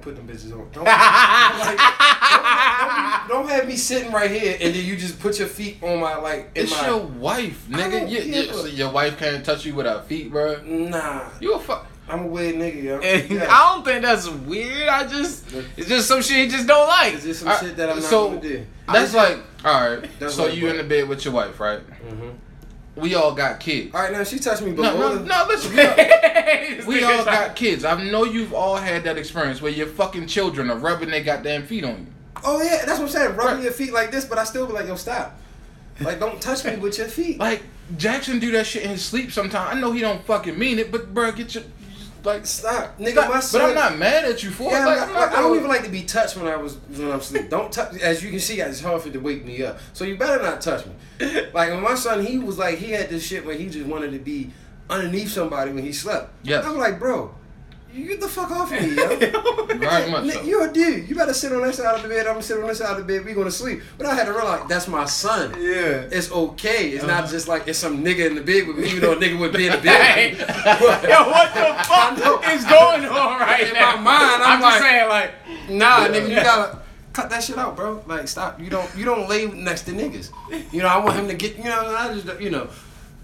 Don't put them bitches on. Don't, like, don't, don't, don't have me sitting right here and then you just put your feet on my like in it's my. your wife, nigga. You, you, so your wife can't touch you with her feet, bro. Nah, You a fuck. I'm a weird nigga, yo. Yeah. I don't think that's weird. I just it's just some shit you just don't like. It's just some I- shit that I'm not so- gonna do. That's like, all right. That's so you in the bed with your wife, right? hmm We all got kids. All right, now she touched me, but No, no, no. Listen, we all, we all got kids. I know you've all had that experience where your fucking children are rubbing their goddamn feet on you. Oh yeah, that's what I'm saying. Rubbing Right. your feet like this, but I still be like, yo, stop. Like, don't touch me with your feet. Like Jackson do that shit in his sleep sometimes. I know he don't fucking mean it, but bro, get your like. Stop, nigga. Stop. My son. but I'm not mad at you for Yeah, it. I'm not- I'm not I don't even like to be touched when I was when I'm asleep. Don't touch. As you can see, it's hard for it to wake me up. So you better not touch me. Like when my son, he was like he had this shit where he just wanted to be underneath somebody when he slept. Yes. I'm like, bro, you get the fuck off of me, yo. Very much so. You're a dude. You better sit on that side of the bed. I'm gonna sit on this side of the bed. We gonna sleep. But I had to realize that's my son. Yeah. It's okay. It's Uh-huh. not just like it's some nigga in the bed with me. Even though a nigga would be in the bed. Yo, what the fuck is going on right In now? my mind, I'm I'm, just saying, like, Nah, nigga, you gotta cut that shit out, bro. Like, stop. You don't, you don't lay next to niggas. You know, I want him to get, you know, I just, you know,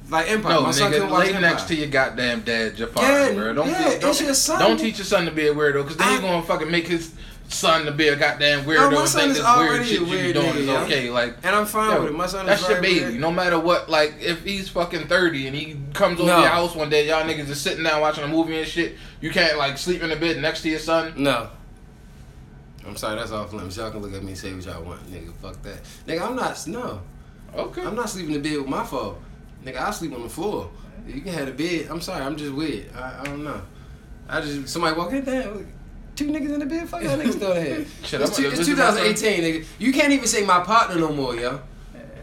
like Empire. No, My son couldn't nigga, watch lay Empire. next to your goddamn dad, Jafar, Yeah, bro. Don't, yeah, be, don't, it's your son. don't teach your son to be a weirdo, because then I- you're gonna fucking make his son to be a goddamn No, weirdo my and son think is this weird shit a you weird doing nigga, is okay. Like, And I'm fine yo, with it. My son that's your baby. weird. No matter what, like, if he's fucking 30 and he comes over No. your house one day, y'all niggas is sitting down watching a movie and shit, you can't, like, sleep in the bed next to your son. No. I'm sorry, that's off limits. Y'all can look at me and say what y'all want, nigga. Fuck that, nigga. I'm not. No, Okay. I'm not sleeping in the bed with my fault, nigga. I sleep on the floor. You can have a bed. I'm sorry, I'm just weird. I, I don't know. I just somebody walk in there. Two niggas in the bed. Fuck y'all niggas doing here. Shit, It's, two, it's 2018, nigga. You can't even say my partner no more, yo.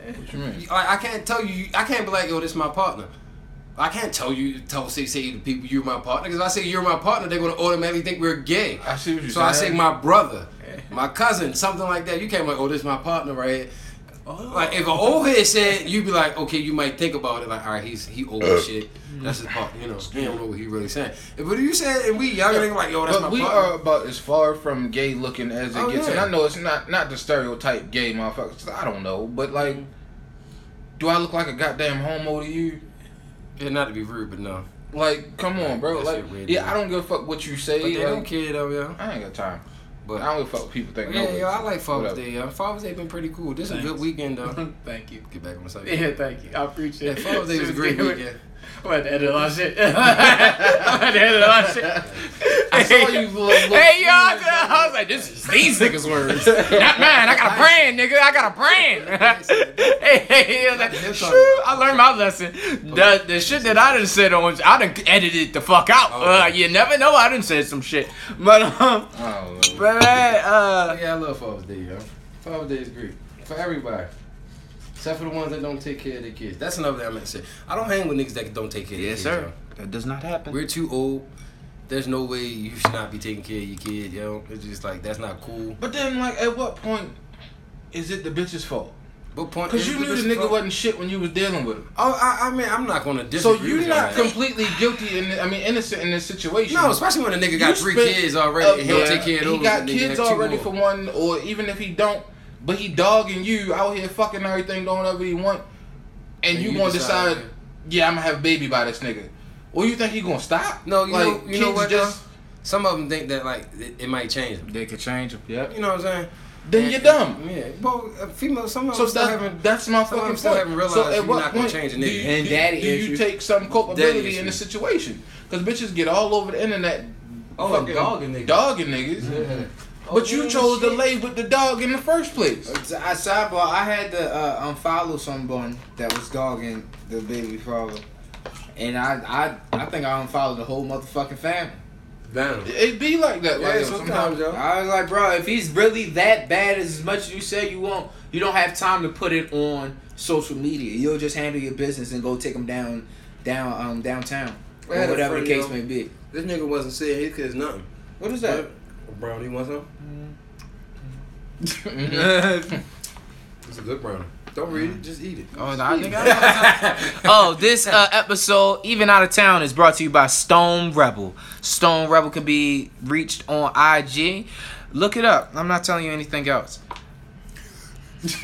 What you mean? I, I can't tell you. I can't be like, yo, this is my partner. I can't tell you, tell say say to people you're my partner because if I say you're my partner, they're gonna automatically think we're gay. I see what you're So I say my brother, my cousin, something like that. You can't be like, oh, this is my partner right here. Oh. Like if an old head said, you'd be like, okay, you might think about it. Like, all right, he's he old as uh. shit. That's his part. You know, he don't know what he really saying. But if you said and we young nigga like, yo, that's But my we partner. are about as far from gay looking as it Oh, gets, yeah. and I know it's not not the stereotype gay motherfuckers. I don't know, but like, do I look like a goddamn homo to you? yeah, not to be rude, but no. Like, come on, bro. That Like, yeah. I don't give a fuck what you say. But they like, don't care though, yo. I ain't got time. But I don't give a fuck what people think. yeah, no, yo, I like Father's whatever. Day, yo. Father's Day has been pretty cool. This is a good weekend though. thank you. Get back on the subject. Yeah, thank you. I appreciate Yeah, it. Father's Day was a great weekend. I'm about to edit a lot of shit. I'm about to edit a lot of shit. I saw you. Look, look, Hey, yo, I I was like, this is these niggas' words. Not mine. I got a brand, nigga. I got a brand. hey, hey, he was like, I learned my lesson. The, the shit that I done said on, I done edited the fuck out. Uh, you never know. I done said some shit. But, um, Oh, but, uh, Yeah, I love Father's Day, yo. Father's Day is great for everybody, except for the ones that don't take care of their kids. That's another thing I meant to say. I don't hang with niggas that don't take care of their kids. yo. That does not happen. We're too old. There's no way you should not be taking care of your kid, yo. It's just like that's not cool. But then, like, at what point is it the bitch's fault? But point Because you knew the nigga fuck- wasn't shit when you was dealing with him. Oh, I, I mean, I'm not gonna So you're not completely guilty in, I mean, innocent in this situation. No, especially when a nigga got You three kids already. and he'll yeah, take care of those. He got and kids already for one, or even if he don't, but he dogging you out here fucking everything, doing whatever he want, and, And you, you gonna decide, decide, yeah, I'm gonna have a baby by this nigga. Or you think he gonna stop? No, you like, know, you know what? Just, though? Some of them think that like it, it might change them. They could change them. Yep. You know what I'm saying? then And- you're dumb. Yeah. Well, uh, female. Some of So them still that, haven't. that's my fucking them still point. haven't realized so at you're what not gonna point change a do nigga. you, And do, daddy do you take some culpability in the situation? Because bitches get all over the internet Oh, and dogging niggas. dogging niggas. But you chose to lay with the dog in the first place. I sidebar. I had to uh, unfollow someone that was dogging the baby father, and I, I, I think I unfollowed the whole motherfucking family. Damn. It be like that. Yeah, like, yo, sometimes, yo. I was like, bro, if he's really that bad as much as you say you want, you don't have time to put it on social media. You'll just handle your business and go take him down, down, um, downtown, or had a whatever the case yo. may be. This nigga wasn't saying his kids nothing. What is that? But Brownie, you want some? oh, It's a good brownie. Don't read it, just eat it. no, I think I oh, this uh, episode, even out of town, is brought to you by Stone Rebel. Stone Rebel can be reached on IG. Look it up. I'm not telling you anything else.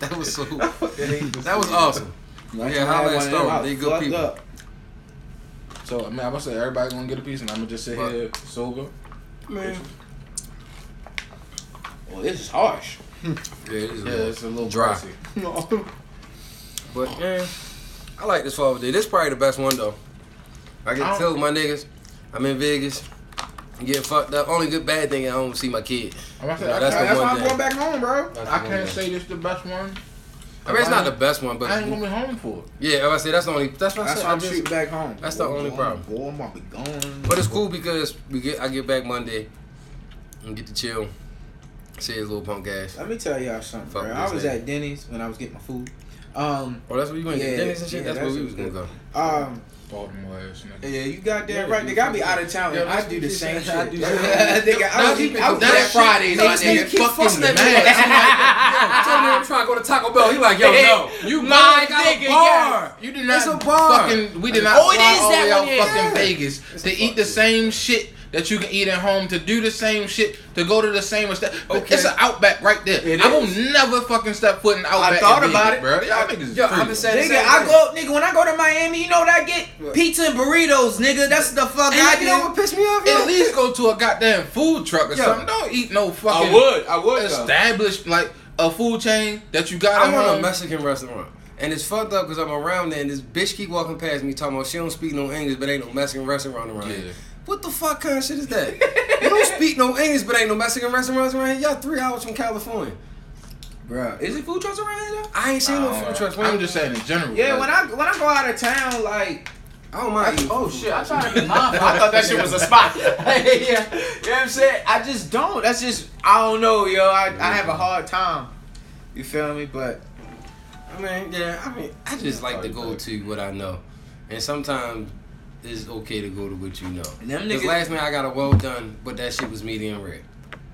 That was so. that was awesome. Yeah, holla at Stone. They good people. So I mean, I'm gonna say everybody gonna get a piece, and I'm gonna just sit But- here sober. Man. Well, this is harsh. Yeah, it is a Yeah, little it's a little dry. dry. But yeah, I like this Father's Day. This probably the best one though. I get I to tell my niggas I'm in Vegas. I'm getting fucked up. Only good bad thing I don't see my kid. I'm gonna say, Yeah, I that's can't, the That's one why I'm going back home, bro. That's I can't day. say this the best one. I mean, it's not the best one, but I ain't gonna be home for it. yeah, I say that's the only. That's what I That's said. why I I'm just- shooting back home. That's the only problem. Boy, I'm gonna be gone. But it's cool because we get I get back Monday and get to chill. See his little punk ass. Let me tell y'all something, Fuck bro. I was nigga. at Denny's when I was getting my food. Um, Oh, that's where you went to Yeah, get Denny's and shit. yeah, that's, where we was gonna go. um, Baltimore ass nigga. yeah, you got Yeah, that right. They got me fucking- out of town. Yo, I do the same said. I do Nigga, the same- I Now was eating pick I up was that there shit. Fridays, Yo, my this nigga nigga. keep Fucking fussing me. man. Yo, I told him I'm trying to go to Taco Bell. He like, yo, no. You My my got a nigga, bar. You did not It's a bar. fucking. We did not Oh, it fly is all that the way one, out fucking Vegas to eat the same shit that you can eat at home, to do the same shit, to go to the same step. Okay. It's an Outback right there. It I will never fucking step foot in Outback. I thought about Vegas, it. bro. Y'all niggas. Yo, is I'm been crazy. saying Nigga, same I thing. go, nigga, when I go to Miami, you know what I get? What? Pizza and burritos, nigga. That's the fuck And I you know what do. pissed me off, yo? At least go to a goddamn food truck or Yo. something. Don't eat no fucking I would. I would. Established like a food chain that you got I'm at a. Mexican restaurant. And it's fucked up because I'm around there and this bitch keep walking past me talking about she don't speak no English but ain't no Mexican restaurant around Yeah. here. What the fuck kind of shit is that? you don't speak no English but ain't no Mexican restaurants around here. Y'all three hours from California. Bro, is it food trucks around here though? I ain't seen no Uh, food trucks. I'm just saying in general. Yeah, like, when I when I go out of town, like I don't mind eating oh food. shit, I try to be mindful. I thought that shit was a spot. yeah, you know what I'm saying? I just don't. That's just I don't know, yo. I, I have a hard time. You feel me? But I mean, yeah, I mean, I just like to go to what I know. And sometimes it's okay to go to what you know. And them Because niggas- last night I got a well done, but that shit was medium rare.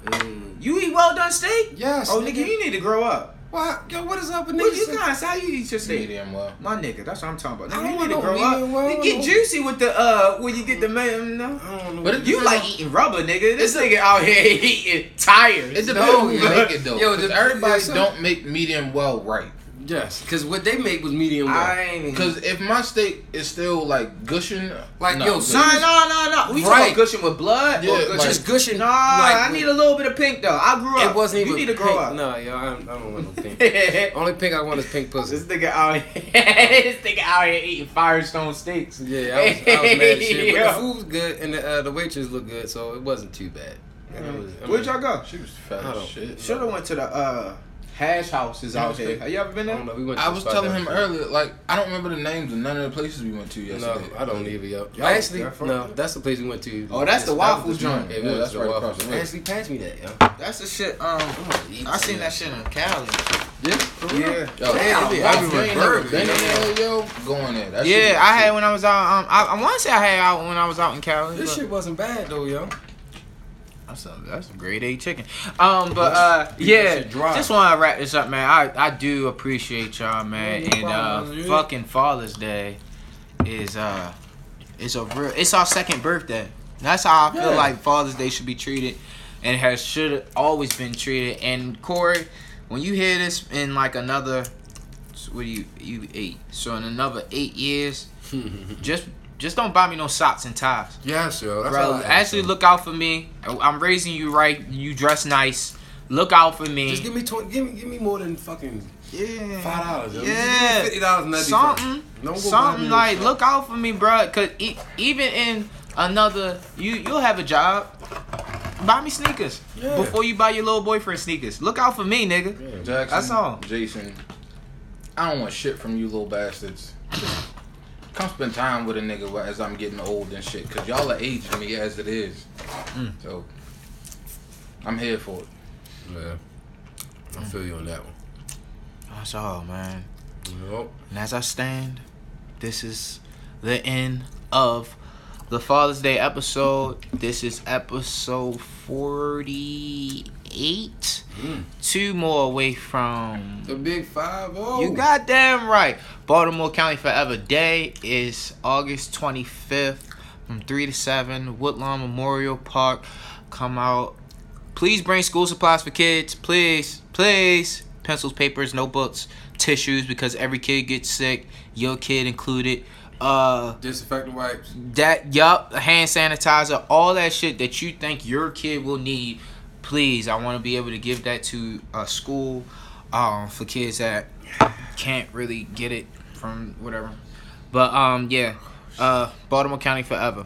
mm, you eat well done steak? Yes. Oh, nigga, you need to grow up. Why? Yo, what is up with What you guys? How you eat your steak? medium well. My nigga, that's what I'm talking about. I Nigga, don't you need to grow up. well, You get juicy with the uh when you get the man. No. I don't know. But it- You like eating rubber, nigga. This nigga out here eating tires. It depends No, who yo. make it though. Yo, the- everybody yeah, so- don't make medium well right. Yes, because what they make was medium well. I ain't even. Because if my steak is still like gushing, Like, no, yo, good. son- No, no, no, no. We Right. talking gushing with blood? Yeah, or like- gushing? just gushing. Nah, like, I need a little bit of pink though. I grew up. It wasn't even. You need to grow pink. up. No, yo, I don't, I don't want no pink. Only pink I want is pink pussy. This nigga out here, this nigga out here eating Firestone steaks. Yeah, I was, I was mad shit. But Yo. the food was good and the, uh, the waitress looked good, so it wasn't too bad. And was- I Where'd mean, y'all go? She was fat I as don't- shit. Should have went to the uh hash houses out here. Have you ever been I there? don't know. We went. To I was telling him was- earlier, like I don't remember the names of none of the places we went to No, yesterday. I don't either, yo. Y'all- Actually, no, that's the place we went to. Oh, that's the waffle the joint. Yeah, Yeah, that's the right waffle across the joint. way. Actually, pass me that, yo. That's the shit. Um, I seen that shit in Cali. Yeah. Yeah. Yo, Damn, if you everywhere ain't never burgers, been in yo. there, yo, go in there. That Yeah, I had when I was out. Um, I, I want to say I had out when I was out in Cali. This but- shit wasn't bad though, yo. That's a that's a grade A chicken. Um, but uh, yeah, just want to wrap this up, man. I I do appreciate y'all, man. And uh, fucking Father's Day is uh, it's a real. It's our second birthday. That's how I feel Yeah. like Father's Day should be treated, and has should always been treated. And Corey, when you hear this in like another, what do you you eight? So in another eight years, just just don't buy me no socks and ties. Yes, yo. That's all Bro, I actually look out for me. I'm raising you right. You dress nice. Look out for me. Just give me twenty. Give me, give me more than fucking yeah, five dollars. yo. Yeah, fifty dollars and that'd something, fine. Don't go something like look out for me, bro. Cause e- even in another, you you'll have a job. Buy me sneakers Yeah. before you buy your little boyfriend sneakers. Look out for me, nigga. Jackson, That's all. Jason, I don't want shit from you little bastards. Just Come spend time with a nigga as I'm getting old and shit, cause y'all are aging me as it is. Mm. So I'm here for it. Yeah. I feel you on that one. That's all, man. Yup. And as I stand, this is the end of the Father's Day episode. This is episode forty-eight. Mm. Two more away from The big five oh. You goddamn right. Baltimore County Forever Day is August 25th from 3 to 7. Woodlawn Memorial Park. Come out. Please bring school supplies for kids. Please. Please. Pencils, papers, notebooks, tissues because every kid gets sick. Your kid included. Uh disinfectant wipes. that yup, hand sanitizer, all that shit that you think your kid will need. Please, I want to be able to give that to a school um, for kids that can't really get it from whatever. But um, yeah, uh, Baltimore County forever.